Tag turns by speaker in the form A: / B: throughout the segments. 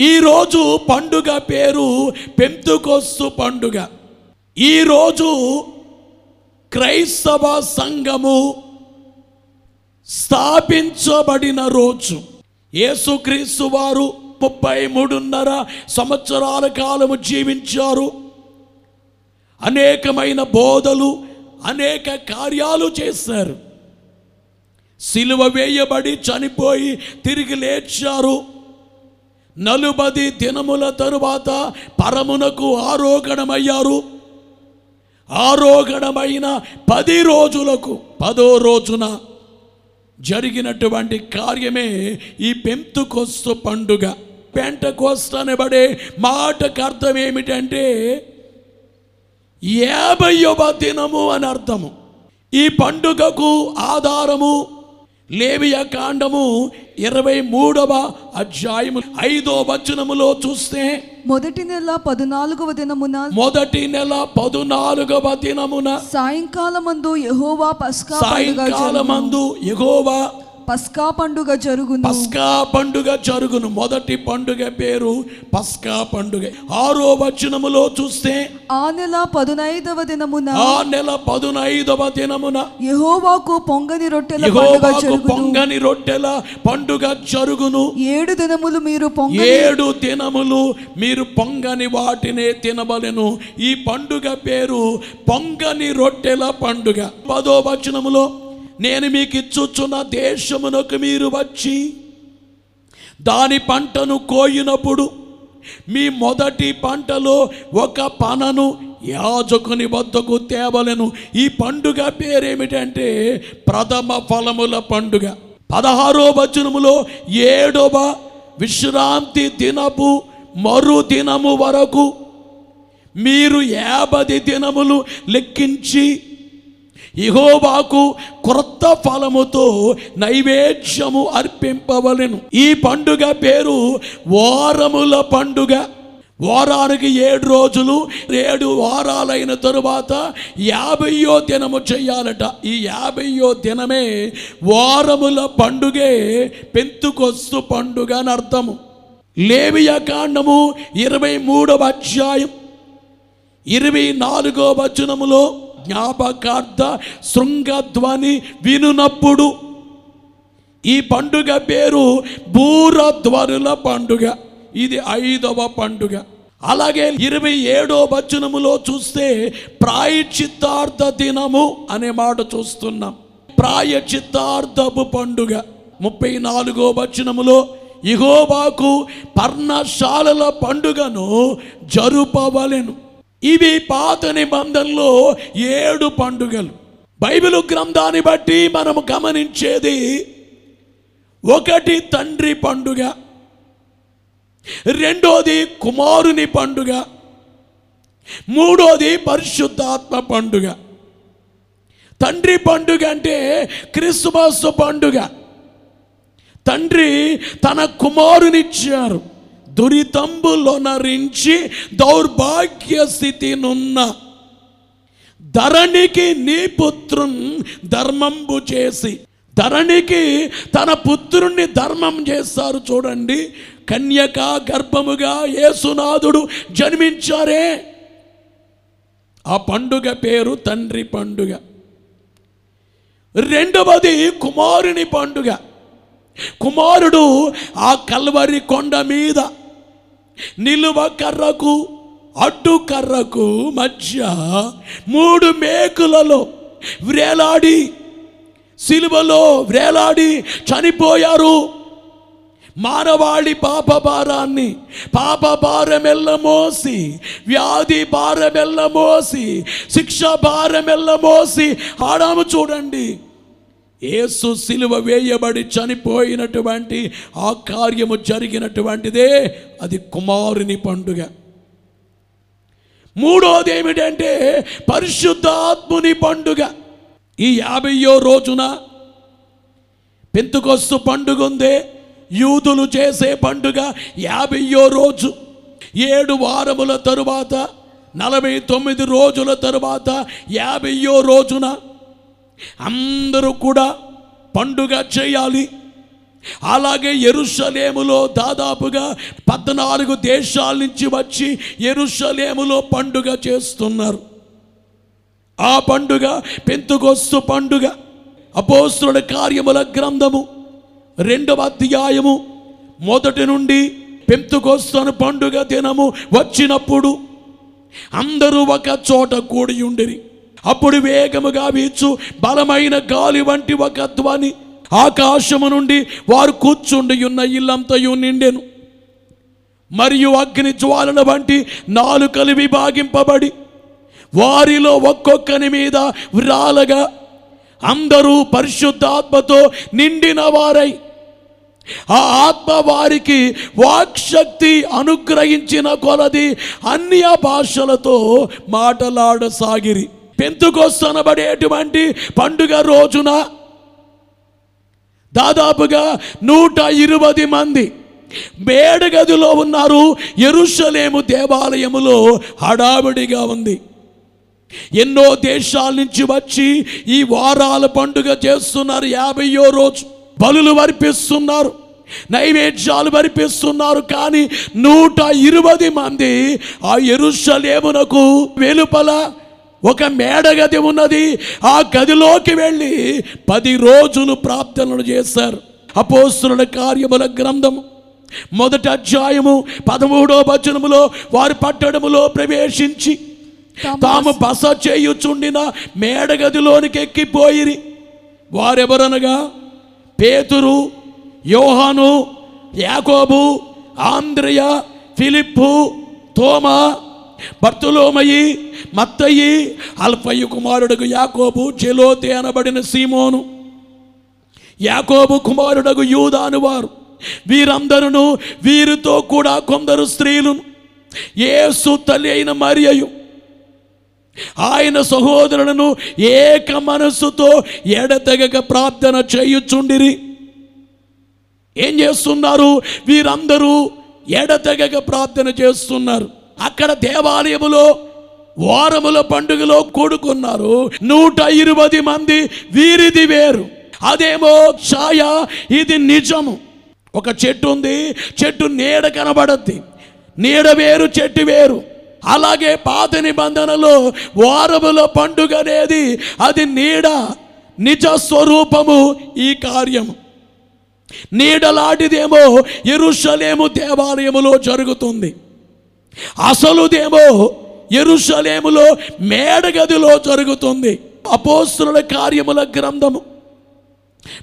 A: ఈరోజు పండుగ పేరు పెంతుకొస్తు పండుగ. ఈరోజు క్రైస్తవ సంఘము స్థాపించబడిన రోజు. యేసుక్రీస్తు వారు ముప్పై మూడున్నర సంవత్సరాల కాలము జీవించారు. అనేకమైన బోధలు అనేక కార్యాలు చేశారు. సిలువ వేయబడి చనిపోయి తిరిగి లేచారు. నలుబది దినముల తరువాత పరమునకు ఆరోగణమయ్యారు ఆరోగణమైన పది రోజులకు పదో రోజున జరిగినటువంటి కార్యమే ఈ పెంతుకొస్తు పండుగ. పెంట కోస్త అనబడే మాటకు అర్థం ఏమిటంటే యాభైవ దినము అని అర్థము ఈ పండుగకు ఆధారము లేవియ కాండము ఇరవై మూడవ అధ్యాయము ఐదో వచనములో చూస్తే
B: మొదటి నెల పదునాలుగవ దినమున
A: మొదటి నెల పదునాలుగవ దినమున
B: సాయంకాలమందు యెహోవా పస్కా.
A: సాయంకాలమందు ఎగోవా
B: పస్కా పండుగ జరుగును.
A: పస్కా పండుగ జరుగును. మొదటి పండుగ పేరు పస్కా పండుగ. ఆరో వచనములో చూస్తే
B: ఆ నెల పదునైదవ దినమున
A: ఆ నెల పదునైదవ దినమున
B: యెహోవాకు పొంగని రొట్టెల పండుగ
A: యెహోవాకు
B: జరుగును.
A: పొంగని రొట్టెల పండుగ జరుగును.
B: ఏడు దినములు మీరు పొంగని
A: ఏడు దినములు మీరు పొంగని వాటినే తినబలెను ఈ పండుగ పేరు పొంగని రొట్టెల పండుగ. పదో వచనములో నేను మీకు ఇచ్చుచున్న దేశమునకు మీరు వచ్చి దాని పంటను కోయినప్పుడు మీ మొదటి పంటలో ఒక పనను యాజకుని వద్దకు తేవలను. ఈ పండుగ పేరేమిటంటే ప్రథమ ఫలముల పండుగ. పదహారో వచనములో ఏడవ విశ్రాంతి దినపు మరు దినము వరకు మీరు యాభై దినములు లెక్కించి ఇహోబాకు క్రొత్త ఫలముతో నైవేద్యము అర్పింపవలెను. ఈ పండుగ పేరు వారముల పండుగ. వారానికి ఏడు రోజులు ఏడు వారాలైన తరువాత యాభయో దినము చేయాలట. ఈ యాభయో దినమే వారముల పండుగే పెంతుకొస్తు పండుగ అని అర్థము. లేవియ కాండము ఇరవై మూడవ అధ్యాయం ఇరవై నాలుగో వచనములో జ్ఞాపకార్థ శృంగధ్వని వినునప్పుడు ఈ పండుగ పేరు బూరధ్వనుల పండుగ. ఇది ఐదవ పండుగ. అలాగే ఇరవై ఏడో వచనములో చూస్తే ప్రాయచిత్తార్థ దినము అనే మాట చూస్తున్నాం. ప్రాయచిత్తార్థపు పండుగ. ముప్పై నాలుగో వచనములో ఇహోబాకు పర్ణశాలల పండుగను జరుపవలెను. ఇవి పాత నిబంధనలో ఏడు పండుగలు. బైబిల్ గ్రంథాన్ని బట్టి మనము గమనించేది ఒకటి తండ్రి పండుగ రెండోది కుమారుని పండుగ మూడోది పరిశుద్ధాత్మ పండుగ. తండ్రి పండుగ అంటే క్రిస్మస్ పండుగ. తండ్రి తన కుమారునిచ్చారు. దురితంబులొనరించి దౌర్భాగ్య స్థితినున్న ధరణికి నీ పుత్రున్ ధర్మంబు చేసి ధరణికి తన పుత్రుణ్ణి ధర్మం చేస్తారు చూడండి. కన్యక గర్భముగా యేసునాథుడు జన్మించారే. ఆ పండుగ పేరు తండ్రి పండుగ. రెండవది కుమారుని పండుగ. కుమారుడు ఆ కల్వరి కొండ మీద నిలువ కర్రకు అడ్డు కర్రకు మధ్య మూడు మేకులలో వ్రేలాడి సిలువలో వ్రేలాడి చనిపోయారు. మానవాళి పాప భారాన్ని పాప భారమెల్ల మోసి వ్యాధి భారమెల్ల మోసి శిక్ష భారమెల్ల మోసి ఆడాము చూడండి. యేసు సిలువ వేయబడి చనిపోయినటువంటి ఆ కార్యము జరిగినటువంటిదే అది కుమారుని పండుగ. మూడోది ఏమిటంటే పరిశుద్ధాత్ముని పండుగ. ఈ యాభయో రోజున పెంతుకొస్తు పండుగ ఉందే యూదులు చేసే పండుగ యాభయో రోజు. ఏడు వారముల తరువాత నలభై తొమ్మిది రోజుల తరువాత యాభయో రోజున అందరూ కూడా పండుగ చేయాలి. అలాగే ఎరుషలేములో దాదాపుగా పద్నాలుగు దేశాల నుంచి వచ్చి ఎరుషలేములో పండుగ చేస్తున్నారు. ఆ పండుగ పెంతుకొస్తు పండుగ అపోస్తుల కార్యముల గ్రంథము రెండవ అధ్యాయము మొదటి నుండి పెంతుకొస్తాను పండుగ దినము వచ్చినప్పుడు అందరూ ఒక చోట కూడి ఉండిరి. అప్పుడు వేగముగా వీచు బలమైన గాలి వంటి ఒక ధ్వని ఆకాశము నుండి వారు కూర్చుండి ఉన్న ఇల్లంతయు నిండెను. మరియు అగ్ని జ్వాలన వంటి నాలుకలు విభాగింపబడి వారిలో ఒక్కొక్కని మీద వ్రాలగా అందరూ పరిశుద్ధాత్మతో నిండిన వారై. ఆ ఆత్మ వారికి వాక్శక్తి అనుగ్రహించిన కొలది అన్య భాషలతో మాటలాడసాగిరి. పెంతుకొస్తనబడేటువంటి పండుగ రోజున దాదాపుగా నూట ఇరవై మంది మేడగదిలో ఉన్నారు. ఎరుషలేము దేవాలయములో హడావిడిగా ఉంది. ఎన్నో దేశాల నుంచి వచ్చి ఈ వారాల పండుగ చేస్తున్నారు. యాభైయో రోజు బలులు వర్పిస్తున్నారు నైవేద్యాలు వర్పిస్తున్నారు కానీ నూట ఇరవై మంది ఆ ఎరుషలేమునకు వెలుపల ఒక మేడ గది ఉన్నది. ఆ గదిలోకి వెళ్ళి పది రోజులు ప్రార్థనలు చేశారు. అపోస్తుల కార్యముల గ్రంథం మొదటి అధ్యాయము పదమూడో వచనములో వారి పట్టణములో ప్రవేశించి తాము బస చేయుచుండిన మేడగదిలోనికి ఎక్కిపోయిరి. వారెవరనగా? పేతురు యోహాను యాకోబు ఆంద్రయ ఫిలిప్పు తోమా బర్తులోమయి మత్తయి అల్పయ్య కుమారుడుగు యాకోబు చెలోతే అనబడిన సీమోను. యాకోబు కుమారుడగు యూదాను వారు. వీరందరూ వీరితో కూడా కొందరు స్త్రీలు ఏసు తల్లి అయిన మరియయు. ఆయన సహోదరులను ఏక మనస్సుతో ఎడతెగక ప్రార్థన చేయుచుండిరి. ఏం చేస్తున్నారు? వీరందరూ ఎడతెగక ప్రార్థన చేస్తున్నారు. అక్కడ దేవాలయములో వారముల పండుగలో కూడుకున్నారు. నూట ఇరవై మంది వీరిది వేరు. అదేమో ఛాయ ఇది నిజము. ఒక చెట్టు ఉంది చెట్టు నీడ కనబడద్ది. నీడ వేరు చెట్టు వేరు. అలాగే పాత నిబంధనలో వారముల పండుగ అనేది అది నీడ నిజ స్వరూపము ఈ కార్యము. నీడలాంటిదేమో ఎరుషలేము దేవాలయములో జరుగుతుంది. అసలుదేమో ఎరుషలేములో మేడగదిలో జరుగుతుంది. అపోస్తుల కార్యముల గ్రంథము.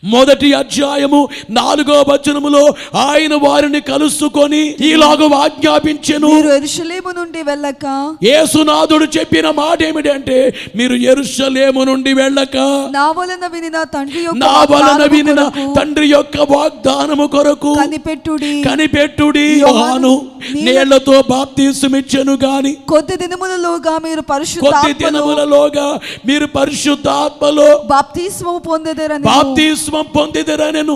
A: మొదటి అధ్యాయము నాలుగో వచనములో ఆయన వారిని కలుసుకొని ఈలాగు ఆజ్ఞాపించెను.
B: మీరు ఎరుషలేము నుండి వెళ్ళక
A: యేసునాథుడు చెప్పిన మాట ఏమిటంటే మీరు ఎరుషలేము నుండి వెళ్ళక.
B: నా వలన వినిన తండ్రి యొక్క
A: నా వలన
B: వాగ్దానము
A: వినిన
B: కొరకు
A: తండ్రి యొక్క వాగ్దానము కొరకు
B: కనిపెట్టుడి.
A: కనిపెట్టుడి
B: యోహాను
A: నీళ్ళతో బాప్తీసమిచ్చెను గాని.
B: కొద్ది దినములలోగా మీరు
A: కొద్ది
B: పరిశుద్ధాత్మను
A: దినములలోగా మీరు పరిశుద్ధాత్మలో
B: బాప్తిస్మము పొందెదరని
A: బాప్తిస్మం నేను?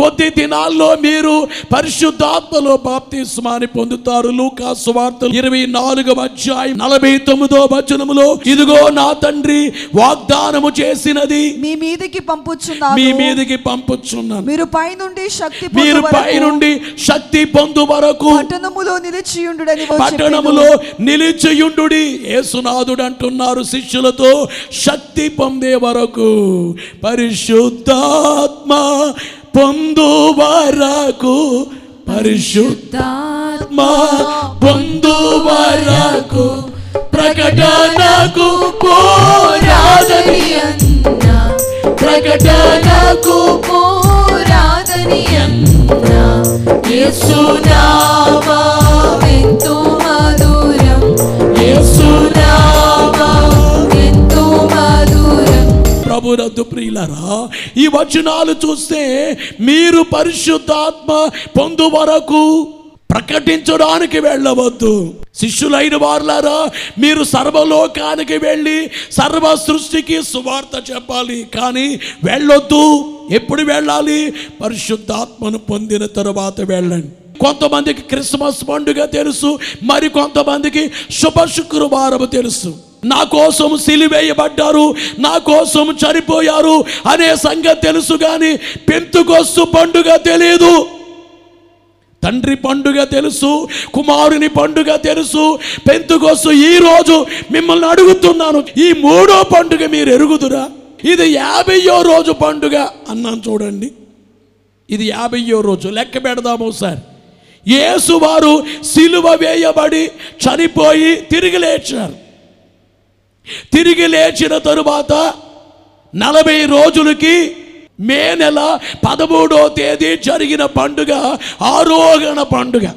A: కొద్ది దినాల్లో మీరు పరిశుద్ధాత్మలో బాప్తిస్మాన్ని పొందుతారు. లూకా సువార్త ఇరవై నాలుగవ అధ్యాయం నలభై తొమ్మిదో వచనములో ఇదిగో నా తండ్రి వాగ్దానము చేసినది
B: మీ మీదికి పంపుచున్నాను.
A: మీ మీదకి పంపుచున్నాను.
B: మీరు పైనుండి శక్తి
A: మీరు పై నుండి శక్తి పొందు వరకు
B: పట్టణములో నిలిచియుండుడని
A: పట్టణములో నిలిచియుండుడి యేసునాథుడు అంటున్నారు శిష్యులతో శక్తి పొందే వరకు పరిశుద్ధాత్మ పొందు వరకు పరిశుద్ధాత్మ పొందు వరకు ప్రకటనకు పోరాదని అన్న ప్రకటనకు
C: పోరాదని అన్న యేసునామా ఎంతో మధురం. యేసునామా
A: ప్రభురద్దు ప్రియులరా. ఈ వచనాలు చూస్తే మీరు పరిశుద్ధాత్మ పొందు వరకు ప్రకటించడానికి వెళ్ళవద్దు. శిష్యులైన వారులారా మీరు సర్వలోకానికి వెళ్ళి సర్వ సృష్టికి సువార్త చెప్పాలి. కానీ వెళ్ళొద్దు. ఎప్పుడు వెళ్ళాలి? పరిశుద్ధాత్మను పొందిన తరువాత వెళ్ళండి. కొంతమందికి క్రిస్మస్ పండుగ తెలుసు మరి కొంతమందికి శుభ శుక్రవారం తెలుసు. నా కోసం సిలివేయబడ్డారు నా కోసం చనిపోయారు అనే సంగతి తెలుసు కానీ పెంతుకొస్తు పండుగ తెలియదు తండ్రి పండుగ తెలుసు కుమారుని పండుగ తెలుసు పెంతుకొస్తు ఈ రోజు మిమ్మల్ని అడుగుతున్నాను ఈ మూడో పండుగ మీరు ఎరుగుదురా? ఇది యాభైయో రోజు పండుగ అన్నాను చూడండి. ఇది యాభైయో రోజు లెక్క పెడదాము సార్. ఏసువారు సిలువ వేయబడి చనిపోయి తిరిగి లేచారు. తిరిగి లేచిన తరువాత నలభై రోజులకి మే నెల పదమూడో తేదీ జరిగిన పండుగ ఆరోహణ పండుగ.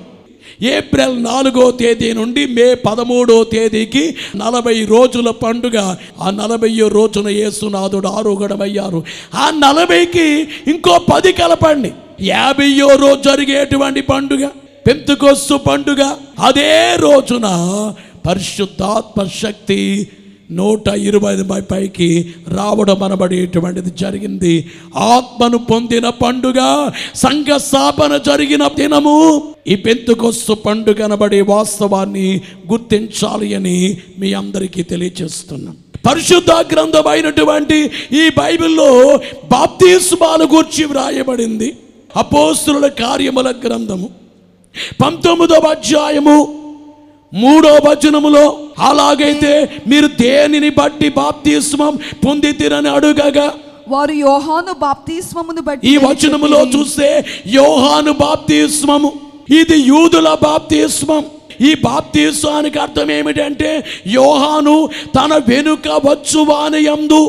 A: ఏప్రిల్ నాలుగో తేదీ నుండి మే పదమూడో తేదీకి నలభై రోజుల పండుగ. ఆ నలభైయో రోజున యేసునాథుడు ఆరోహణమయ్యారు. ఆ నలభైకి ఇంకో పది కలపండి. యాభైయో రోజు జరిగేటువంటి పండుగ పెంతుకొస్తు పండుగ. అదే రోజున పరిశుద్ధాత్మ శక్తి నూట ఇరవై ఐదు పైకి రావడం అనబడేటువంటిది జరిగింది. ఆత్మను పొందిన పండుగ సంఘ స్థాపన జరిగిన దినము. ఈ పెంతుకొస్తు పండుగ అనబడే వాస్తవాన్ని గుర్తించాలి అని మీ అందరికీ తెలియజేస్తున్నాం పరిశుద్ధ గ్రంథమైనటువంటి ఈ బైబిల్లో బాప్తీస్మాల గూర్చి వ్రాయబడింది. అపోస్తుల కార్యముల గ్రంథము. పంతొమ్మిదవ అధ్యాయము. మూడో వచనములో అలాగైతే మీరు దేనిని బట్టి బాప్తిస్మం పొందితిరని అడుగగా.
B: వారు యోహాను బాప్తిస్మమును బట్టి
A: ఈ వచనములో చూస్తే యోహాను బాప్తిస్మము ఇది యూదుల బాప్తిస్మం. ఈ బాప్తిస్వానికి అర్థం ఏమిటంటే యోహాను తన వెనుక వచ్చువాని యందు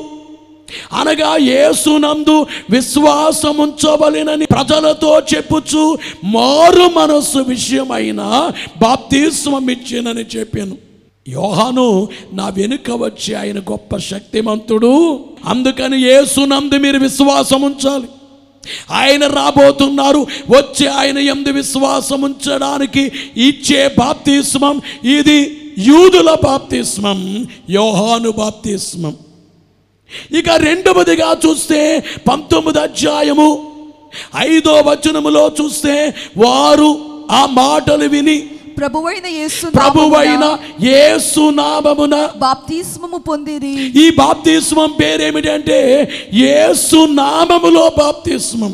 A: అనగా యేసునందు విశ్వాసముంచవలెనని ప్రజలతో చెప్పుచు మారు మనస్సు విషయమైన బాప్తిస్మం ఇచ్చినని చెప్పాను. యోహాను నా వెనుక వచ్చి ఆయన గొప్ప శక్తిమంతుడు. అందుకని యేసునందు మీరు విశ్వాసం ఉంచాలి ఆయన రాబోతున్నారు వచ్చి ఆయన ఎందు విశ్వాసం ఉంచడానికి ఇచ్చే బాప్తిస్మం ఇది యూదుల బాప్తిస్మం యోహాను బాప్తిస్మం. ఇక రెండవదిగా చూస్తే పంతొమ్మిది అధ్యాయము ఐదో వచనములో చూస్తే వారు ఆ మాటలు విని
B: ప్రభువైన యేసు
A: ప్రభువైన యేసు నామమున
B: బాప్తిస్మము పొందిరి.
A: ఈ బాప్తిస్మం పేరేమిటంటే యేసు నామములో బాప్తిస్మం.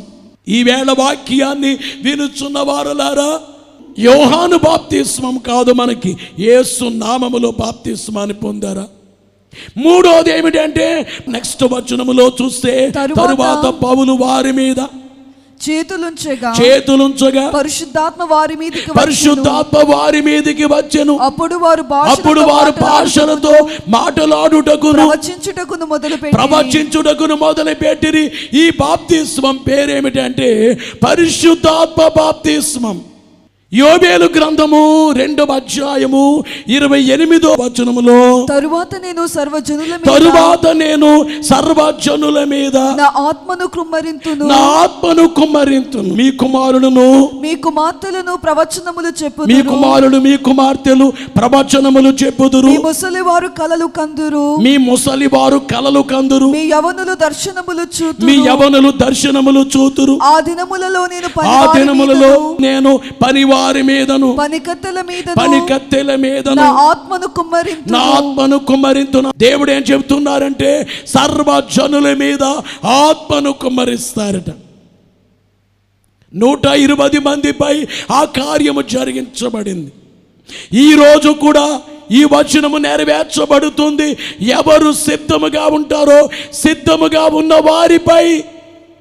A: ఈవేళ వాక్యాన్ని వినుచున్న వారులారా యోహాను బాప్తిస్మం కాదు మనకి యేసు నామములో బాప్తిస్మాన్ని పొందారా? మూడోది ఏమిటంటే నెక్స్ట్ వచనములో చూస్తే
B: తరువాత-
A: పౌలు వారి మీద
B: చేతులుంచగా
A: చేతులుంచగా
B: పరిశుద్ధాత్మ వారి మీదకి.
A: పరిశుద్ధాత్మ వారి మీదికి వచ్చెను.
B: అప్పుడు వారు
A: అప్పుడు వారు
B: మాట్లాడుటకు,
A: భాషలతో మాటలాడుటకును.
B: ప్రవచించుటకును మొదలుపెట్టి
A: ప్రవచించుటకును మొదలు పెట్టిరి ఈ బాప్తిస్మం పేరేమిటంటే పరిశుద్ధాత్మ బాప్తిస్మం. యోబేలు గ్రంథము రెండవ అధ్యాయము ఇరవై ఎనిమిదో వచనములో
B: తరువాత నేను సర్వజనుల
A: తరువాత నేను సర్వజనుల మీద
B: నా ఆత్మను కృమ్మరింతును.
A: నా ఆత్మను కుమ్మరింతును. మీ కుమారుడును
B: మీ కుమార్తెలను ప్రవచనములు
A: మీ
B: చెప్పుదురు
A: కుమారుడు మీ కుమార్తెలు ప్రవచనములు చెప్పుదురు.
B: మీ ముసలి వారు కలలు కందురు.
A: మీ ముసలి వారు కలలు కందురు.
B: మీ యవనులు దర్శనములు
A: మీ
B: చూతురు
A: యవనులు దర్శనములు చూతురు.
B: ఆ దినములలో నేను
A: ఆ దినములలో నేను పనివారి మీదను.
B: పనికత్తెల మీద
A: పనికత్తెల మీదను.
B: నా ఆత్మను కుమ్మరింతు
A: నా ఆత్మను కుమ్మరింతున. దేవుడు ఏం చెబుతున్నారంటే సర్వజనుల మీద ఆత్మను కుమ్మరిస్తారట. నూట ఇరవై మందిపై ఆ కార్యము జరిగించబడింది. ఈ రోజు కూడా ఈ వచనము నెరవేర్చబడుతుంది. ఎవరు సిద్ధముగా ఉంటారో సిద్ధముగా ఉన్న వారిపై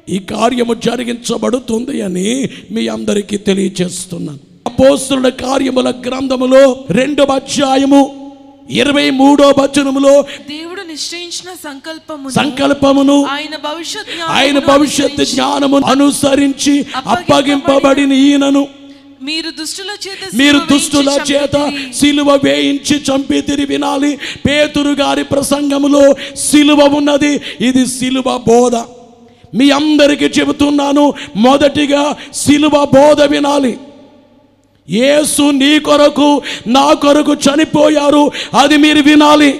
A: ఈ కార్యము జరిగించబడుతుంది అని మీ అందరికీ తెలియచేస్తున్నాను. అపోస్తుల కార్యముల గ్రంథములో రెండవ అధ్యాయము ఇరవై మూడో వచనములో
D: దేవుడు నిశ్చయించిన సంకల్పము
A: సంకల్పమును
D: ఆయన భవిష్యత్
A: ఆయన
D: జ్ఞానమును అనుసరించి
A: జ్ఞానము అనుసరించి అప్పగింపబడిన ఈయనను.
D: మీరు దుష్టుల చేత
A: మీరు దుష్టుల చేత. సిలువ వేయించి చంపితిరి వినాలి. పేతురు గారి ప్రసంగములో సిలువ ఉన్నది. ఇది సిలువ బోధ. మీ అందరికీ చెబుతున్నాను మొదటిగా సిలువ బోధ వినాలి. యేసు నీ కొరకు నా కొరకు చనిపోయారు. అది మీరు వినాలి.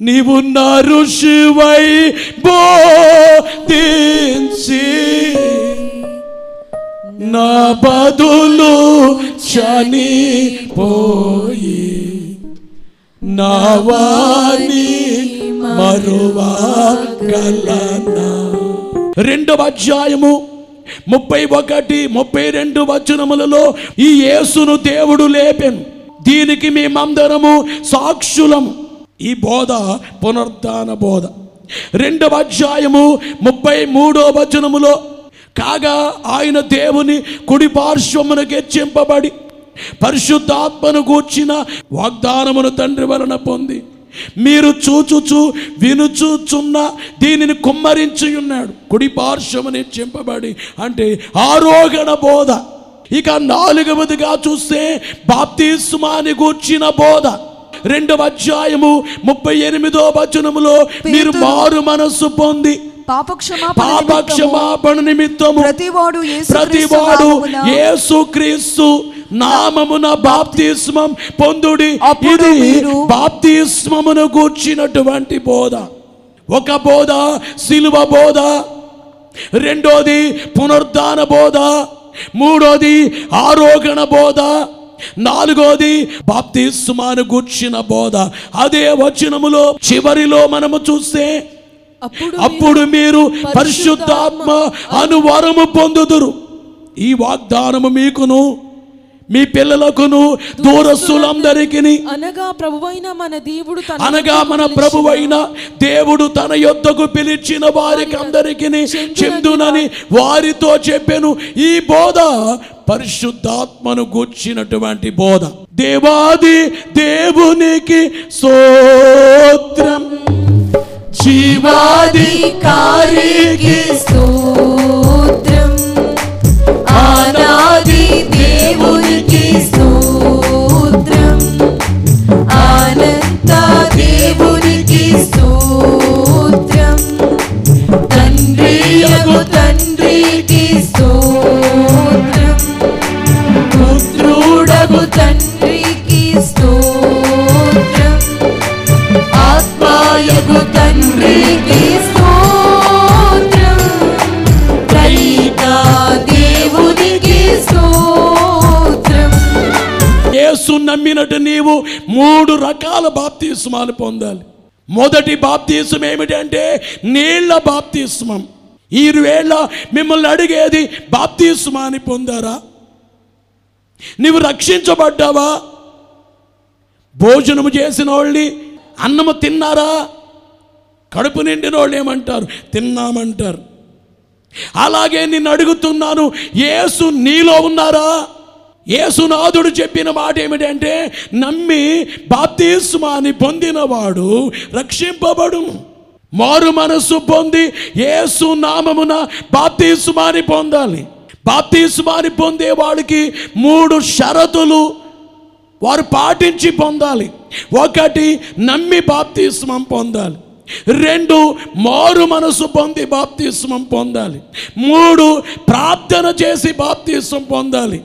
A: నీవు నా బోధించి నా బదులు చనిపోయి నా వాణి మరువగలనా? రెండవ అధ్యాయము ముప్పై ఒకటి ముప్పై రెండు వచనములలో ఈ యేసును దేవుడు లేపెను. దీనికి మేమందరము సాక్షులము. ఈ బోధ పునరుద్ధాన బోధ. రెండవ అధ్యాయము ముప్పై మూడో వచనములో కాగా ఆయన దేవుని కుడి పార్శ్వమునకు హెచ్చింపబడి పరిశుద్ధాత్మను కూర్చిన వాగ్దానమును తండ్రి వలన పొంది. మీరు చూచుచు వినుచుచున్న దీనిని కుమ్మరించి ఉన్నాడు కుడి పార్శ్వముని చెంపబడి అంటే ఆరోగణ బోధ. ఇక నాలుగవదిగా చూస్తే బాప్తిస్మాని కూర్చిన బోధ. రెండవ అధ్యాయము ముప్పై ఎనిమిదో వచనములో మీరు మారు మనస్సు పొంది.
B: పాప క్షమాపణ
A: పాప
B: నిమిత్తము.
A: క్షమాపణ నిమిత్తము
B: ప్రతివాడు
A: ప్రతివాడు
B: యేసుక్రీస్తు నామమున
A: బాప్తిస్మం పొందుడి. ఇది బాప్తిస్మమును గూర్చినటువంటి బోధ. ఒక బోధ సిలువ బోధ. రెండోది పునరుద్ధాన బోధ. మూడోది ఆరోగణ బోధ. నాలుగోది బాప్తిస్మాను గూర్చిన బోధ. అదే వచనములో చివరిలో మనము చూస్తే
C: అప్పుడు
A: మీరు పరిశుద్ధాత్మ అను వరము పొందుదురు. ఈ వాగ్దానము మీకును మీ పిల్లలకును దూరస్తులందరికీ
C: అనగా ప్రభువైన మన దేవుడు
A: అనగా మన ప్రభువైన దేవుడు తన యొద్దకు పిలిచిన వారికి అందరికీ చెందునని వారితో చెప్పెను. ఈ బోధ పరిశుద్ధాత్మను గూర్చినటువంటి బోధ. దేవాది దేవునికి స్తోత్రం. జీవాధికారికి
C: స్తోత్రం.
A: పొందినట్టు నీవు మూడు రకాల బాప్తీస్మాలు పొందాలి. మొదటి బాప్తీసం ఏమిటంటే నీళ్ళ బాప్తీస్మం. ఈ వేళ మిమ్మల్ని అడిగేది బాప్తీస్మాని పొందారా? నీవు రక్షించబడ్డావా? భోజనము చేసిన వాళ్ళని అన్నము తిన్నారా? కడుపు నిండిన వాళ్ళు ఏమంటారు? తిన్నామంటారు. అలాగే నిన్ను అడుగుతున్నాను యేసు నీలో ఉన్నారా? యేసునాథుడు చెప్పిన మాట ఏమిటంటే నమ్మి బాప్తిస్మాని పొందినవాడు రక్షింపబడు మారు మనస్సు పొంది యేసు నామమున బాప్తిస్మాని పొందాలి. బాప్తిస్మాని పొందే వాడికి మూడు షరతులు వారు పాటించి పొందాలి. ఒకటి నమ్మి బాప్తిస్మం పొందాలి. రెండు మారు మనసు పొంది బాప్తిస్మం పొందాలి. మూడు ప్రార్థన చేసి బాప్తిస్మం పొందాలి.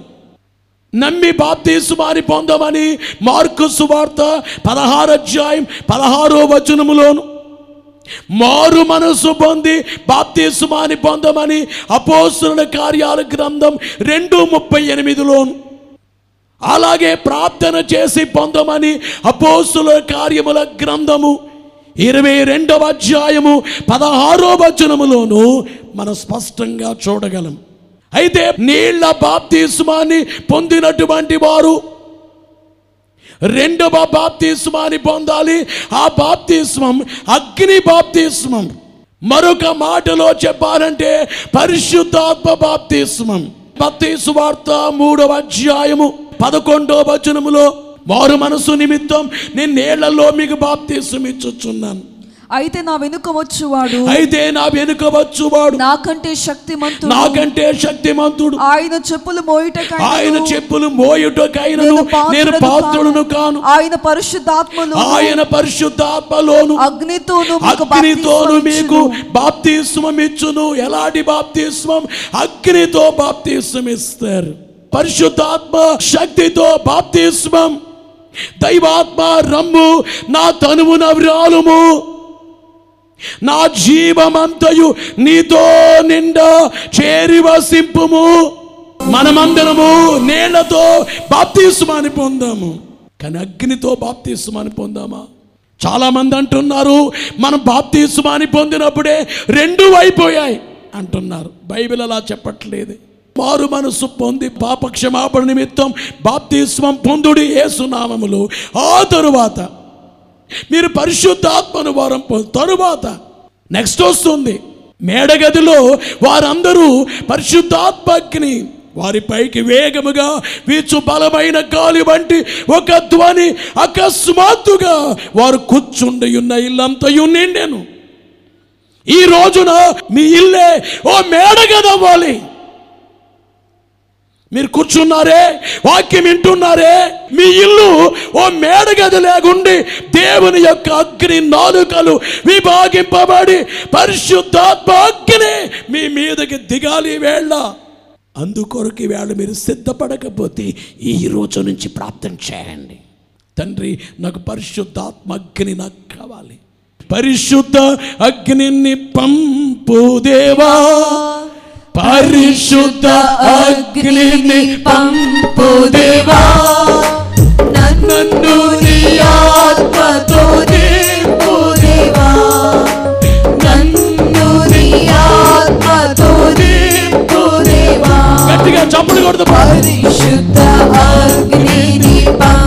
A: నమ్మి బాప్తీసుమారి పొందమని మార్కు సువార్త పదహారు అధ్యాయం పదహారో వచనములోను. మారు మనసు పొంది బాప్తీసుమాని పొందమని అపోసుల కార్యాల గ్రంథం రెండు ముప్పై ఎనిమిదిలోను. అలాగే ప్రార్థన చేసి పొందమని అపోసుల కార్యముల గ్రంథము ఇరవై రెండవ అధ్యాయము పదహారో వచనములోను మనం స్పష్టంగా చూడగలం. అయితే నీళ్ళ బాప్తిస్మాన్ని పొందినటువంటి వారు రెండవ బాప్తిస్మాన్ని పొందాలి. ఆ బాప్తిస్మం అగ్ని బాప్తిస్మం. మరొక మాటలో చెప్పాలంటే పరిశుద్ధాత్మ బాప్తిస్మం. మత్తయి సువార్త మూడవ అధ్యాయము పదకొండవ వచనములో వారు మనసు నిమిత్తం నేను నీళ్ళలో మీకు బాప్తిస్మం ఇచ్చుచున్నాను.
B: అయితే నా వెనుక వచ్చువాడు.
A: అయితే నా వెనుక వచ్చువాడు.
B: నాకంటే శక్తిమంతుడు.
A: నాకంటే శక్తిమంతుడు.
B: ఆయన చెప్పులు మోయుటకై
A: ఆయన చెప్పులు మోయుటకైనను.
B: నేను పాత్రుడను
A: కాను.
B: ఆయన పరిశుద్ధాత్మలు
A: ఆయన పరిశుద్ధాత్మలోను.
B: అగ్నితోను
A: అగ్నితోను మీకు. బాప్తిస్మం ఇచ్చును ఎలాంటి బాప్తిస్మం? అగ్నితో బాప్తిస్మం ఇస్తారు పరిశుద్ధాత్మ శక్తితో బాప్తిస్మం. దైవాత్మ రమ్ము. నా తనువున వ్రాలుము నా జీవమంతయు నీతో నిండా చేరి వసింపుము మనమందరము నేలతో బాప్తిస్మాని పొందాము. కానీ అగ్నితో బాప్తిస్మాన్ని పొందామా? చాలామంది అంటున్నారు మనం బాప్తిస్మాన్ని పొందినప్పుడే రెండు అయిపోయాయి అంటున్నారు. బైబిల్ అలా చెప్పట్లేదు. మారు మనసు పొంది పాప క్షమాపణ నిమిత్తం బాప్తీస్వం పొందుడి ఏసునామములు ఆ తరువాత మీరు పరిశుద్ధాత్మను వారం తరువాత నెక్స్ట్ వస్తుంది. మేడగదిలో వారందరూ పరిశుద్ధాత్మగ్ని వారిపైకి వేగముగా వీచు బలమైన గాలి వంటి ఒక ధ్వని అకస్మాత్తుగా వారు కూర్చుండి ఉన్న ఇల్లంతయు నిండెను. ఈ రోజున మీ ఇల్లే ఓ మేడగదవ్వాలి. మీరు కూర్చున్నారే వాక్యం వింటున్నారే మీ ఇల్లు ఓ మేడగది లేకుండి దేవుని యొక్క అగ్ని నాలుకలు విభాగింపబడి పరిశుద్ధాత్మ అగ్ని మీ మీదకి దిగాలి వేళ. అందుకొరకు వేళ మీరు సిద్ధపడకపోతే ఈ రోజు నుంచి ప్రార్థన చేయండి. తండ్రి నాకు పరిశుద్ధాత్మ అగ్ని నాకు కావాలి. పరిశుద్ధ అగ్నిని పంపు దేవా. పరిశుద్ధ అగ్నిని
C: పంపు దేవా నన్ను నీ ఆత్మతో నింపు దేవా నన్ను నీ ఆత్మతో నింపు దేవా
A: గట్టిగా చప్పుడు కొడుతూ.
C: పరిశుద్ధ అగ్నిని పంపు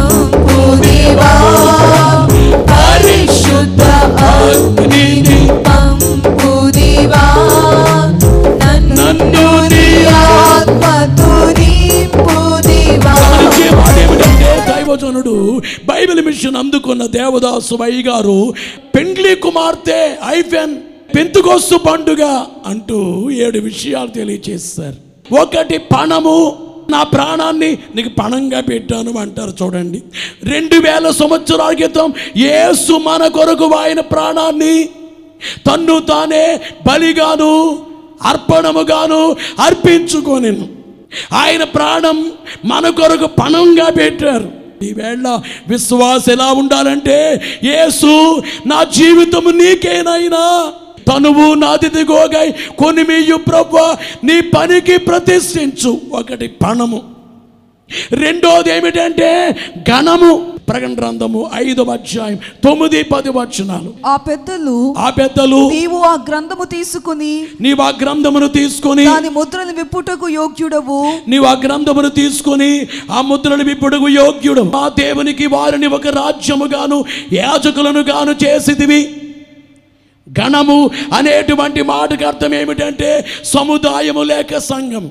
A: దైవజనుడు బైబిల్ మిషన్ అందుకున్న దేవదాసు వై గారు పెండ్లి కుమార్తె ఐఫెన్ పెంతుకోస్తు పండుగ అంటూ ఏడు విషయాలు తెలియచేస్తారు ఒకటి పణము నా ప్రాణాన్ని నీకు పణంగా పెట్టాను అంటారు చూడండి. రెండు వేల సంవత్సరాల క్రితం ఏసు మన కొరకు ఆయన ప్రాణాన్ని తన్ను తానే బలిగాను అర్పణముగాను అర్పించుకోనిను. ఆయన ప్రాణం మన కొరకు పణంగా పెట్టారు. ఈవేళ విశ్వాస ఎలా ఉండాలంటే యేసు నా జీవితము నీకేనైనా. తనువు నాదిదిగోగై కొనిమియు ప్రభు నీ పనికి ప్రతిష్ఠించు. ఒకటి పణము రెండోది ఏమిటంటే ఘనము. ప్రకటన గ్రంథము ఐదవ అధ్యాయం తొమ్మిది పది వచనాలు.
B: ఆ పెద్దలు
A: ఆ పెద్దలు
B: నీవు ఆ గ్రంథము తీసుకుని
A: నీవు ఆ గ్రంథమును తీసుకొని
B: దాని ముద్రను విప్పుటకు యోగ్యుడవు.
A: నీవు ఆ గ్రంథమును తీసుకొని ఆ ముద్రను విప్పుడుగు యోగ్యుడు మా దేవునికి వారిని ఒక రాజ్యముగాను యాజకులను గాను చేసిదివి గణము అనేటువంటి మాటకు అర్థం ఏమిటంటే సముదాయము లేక సంఘం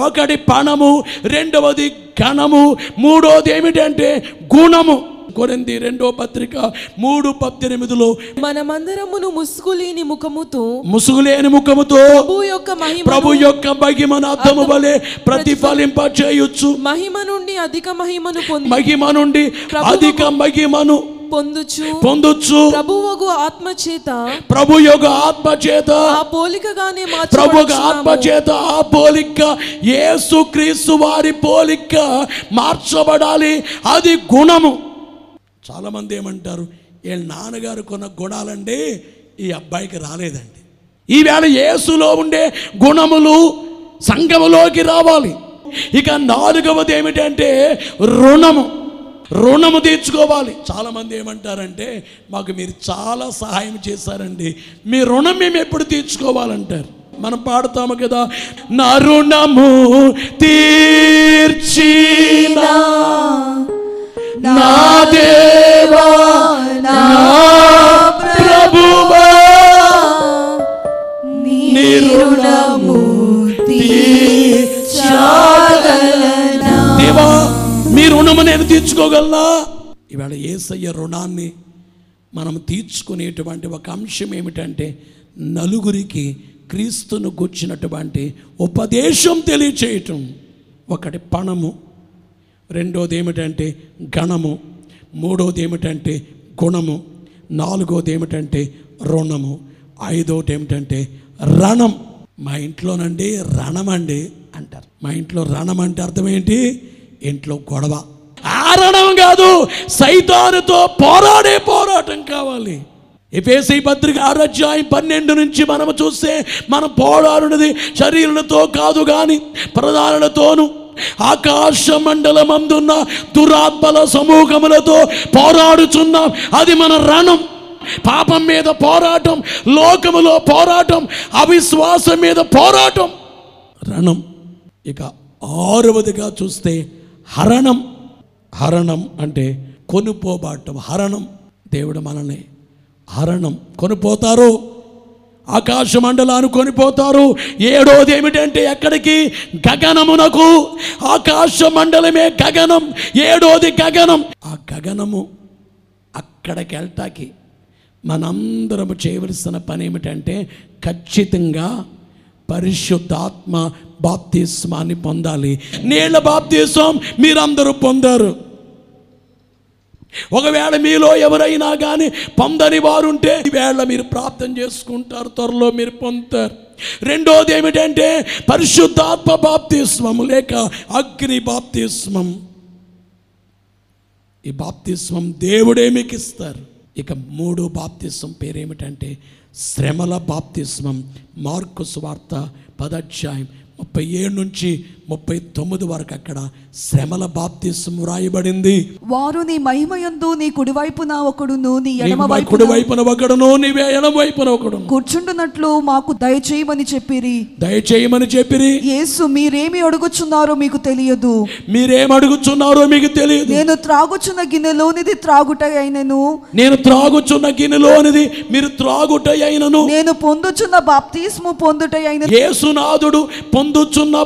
A: ఒకటి పణము రెండవది గణము మూడోది ఏమిటంటే గుణము. కొరింది రెండో పత్రిక మూడు పద్దెనిమిదిలో
D: మనమందరమును ముసుగులేని ముఖముతో
A: ముసుగులేని ముఖముతో
D: ప్రభు యొక్క మహిమ
A: ప్రభు యొక్క మహిమను అర్థము వలె ప్రతిఫలింప చేయొచ్చు
D: మహిమ నుండి అధిక మహిమను పొంది
A: మహిమ నుండి అధిక మహిమను
D: పొందుచు.
A: పొందొచ్చు
D: ప్రభువగు ఆత్మ చేత
A: ప్రభు యొక్క ఆత్మ చేత
D: ఆ పోలికగానే
A: ప్రభు ఆత్మ. చేత ఆ పోలిక యేసు క్రీస్తు వారి పోలిక మార్చబడాలి. అది గుణము. చాలా మంది ఏమంటారు వీళ్ళ నాన్నగారు కొన్న గుణాలండి ఈ అబ్బాయికి రాలేదండి. ఈవేళ యేసులో ఉండే గుణములు సంఘములోకి రావాలి. ఇక నాలుగవది ఏమిటంటే రుణము. రుణము తీర్చుకోవాలి. చాలా మంది ఏమంటారంటే మాకు మీరు చాలా సహాయం చేశారండి. మీ రుణం మేము ఎప్పుడు తీర్చుకోవాలంటారు? మనం పాడతాము కదా నా రుణము తీర్చిన. నా దేవా నా నేను తీర్చుకోగలనా? ఇవాళ ఏసయ్య రుణాన్ని మనం తీర్చుకునేటువంటి ఒక అంశం ఏమిటంటే నలుగురికి క్రీస్తును కూర్చినటువంటి ఉపదేశం తెలియచేయటం. ఒకటి పణము రెండోది ఏమిటంటే గణము మూడోది ఏమిటంటే గుణము నాలుగోది ఏమిటంటే రుణము ఐదోది ఏమిటంటే రణం. మా ఇంట్లోనండి రణం అండి అంటారు. మా ఇంట్లో రణం అంటే అర్థం ఏంటి? ఇంట్లో గొడవ. కారణం కాదు. సైతానుతో పోరాడే పోరాటం కావాలి. ఎఫేసి పత్రిక ఆరాధ్యాయం పన్నెండు నుంచి మనము చూస్తే మనం పోరాడున్నది శరీరులతో కాదు కానీ ప్రధానులతోనూ. ఆకాశ మండలమందున్న దురాత్మల సమూహములతో పోరాడుచున్నాం. అది మన రణం. పాపం మీద పోరాటం లోకములో పోరాటం అవిశ్వాసం మీద పోరాటం. రణం. ఇక ఆరవదిగా చూస్తే హరణం. హరణం అంటే కొనుపోబాటం హరణం. దేవుడు మనల్ని హరణం కొనిపోతారు. ఆకాశ మండలాన్ని కొనిపోతారు. ఏడోది ఏమిటంటే ఎక్కడికి? గగనమునకు. ఆకాశ మండలమే గగనం. ఏడోది గగనం. ఆ గగనము అక్కడికి వెళ్తాకి మనందరము చేయవలసిన పని ఏమిటంటే ఖచ్చితంగా పరిశుద్ధాత్మ బాప్తిస్మాన్ని పొందాలి. నీళ్ళ బాప్తిస్వం మీరందరూ పొందారు. ఒకవేళ మీలో ఎవరైనా కానీ పొందని వారుంటే ఈవేళ మీరు ప్రార్థన చేసుకుంటారు త్వరలో మీరు పొందుతారు. రెండోది ఏమిటంటే పరిశుద్ధాత్మ బాప్తిస్మం లేక అగ్ని బాప్తిస్మం. ఈ బాప్తిస్మం దేవుడే మీకు ఇస్తారు ఇక మూడో బాప్తిస్వం పేరేమిటంటే శ్రమల బాప్తిస్మం. మార్కు స్వార్త పదధ్యాయం ముప్పై ఏడు నుంచి ముప్పై తొమ్మిది వరకు అక్కడ శ్రమల బాప్తిస్మం రాయబడింది
B: వారు నీ మహిమయందు నీ కుడివైపున ఒకడును నీ ఎడమ
A: నీకు
B: వైపున
A: కుడి వైపున ఒకడును నీవే ఎడమ వైపున ఒకడును.
B: కూర్చుంటున్నట్లు మాకు దయచేయమని చెప్పిరి.
A: దయచేయమని చెప్పిరి.
B: యేసు మీరేమి అడుగుచున్నారో మీకు తెలియదు.
A: మీరేం అడుగుచున్నారో మీకు తెలియదు.
B: నేను త్రాగుచున్న గిన్నెలోనిది త్రాగుట అయినను.
A: నేను త్రాగుచున్న గిన్నెలోనిది మీరు త్రాగుట అయినను.
B: నేను పొందుచున్న బాప్తిస్ము పొందుట అయిన
A: యేసునాథుడు పొందుచున్న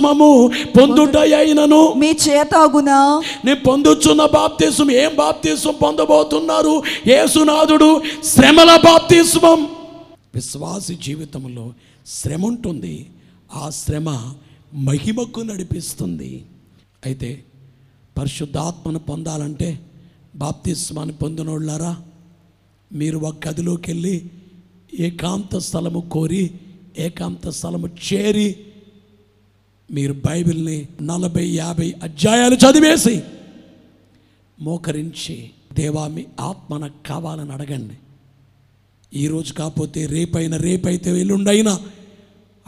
A: బాప్తిస్మము పొందుట అయినను
B: మీ చేతాగునా
A: నేను పొందుచున్న బాప్తిస్మం ఏం బాప్తిస్మం పొందబోతున్నారు? యేసునాథుడు శ్రమల బాప్తిస్మం. విశ్వాసి జీవితంలో శ్రమ ఉంటుంది ఆ శ్రమ మహిమకు నడిపిస్తుంది. అయితే పరిశుద్ధాత్మను పొందాలంటే బాప్తిస్మాన్ని పొందినోళ్ళారా? మీరు ఒక గదిలోకి వెళ్ళి ఏకాంత స్థలము కోరి ఏకాంత స్థలము చేరి మీరు బైబిల్ని నలభై యాభై అధ్యాయాలు చదివేసి మోకరించి దేవా మీ ఆత్మ నాకు కావాలని అడగండి. ఈరోజు కాకపోతే రేపైనా రేపైతే ఎల్లుండైనా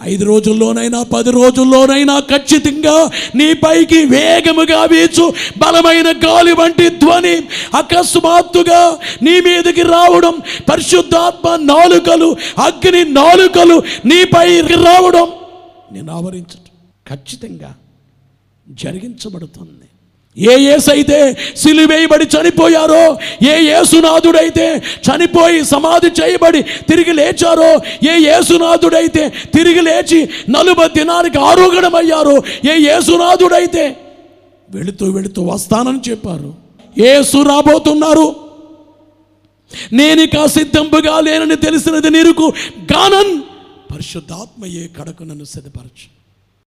A: ఐదు రోజుల్లోనైనా పది రోజుల్లోనైనా ఖచ్చితంగా నీ పైకి వేగముగా వీచు బలమైన గాలి వంటి ధ్వని అకస్మాత్తుగా నీ మీదకి రావడం పరిశుద్ధాత్మ నాలుకలు అగ్ని నాలుకలు నీ రావడం నేను ఆవరించటం ఖచ్చితంగా జరిగించబడుతుంది. ఏ ఏసైతే సిలివేయబడి చనిపోయారో ఏ యేసునాథుడైతే చనిపోయి సమాధి చేయబడి తిరిగి లేచారో ఏ యేసునాథుడైతే తిరిగి లేచి నలుబ దినానికి ఆరోగ్యమయ్యారో ఏ యేసునాథుడైతే వెళుతూ వెళుతూ వస్తానని చెప్పారు. ఏసు రాబోతున్నారు. నేనిక సిద్ధంపుగా లేనని తెలిసినది నీరుకు గానన్. పరిశుద్ధాత్మయే కడకు నన్ను సిద్ధపరచు.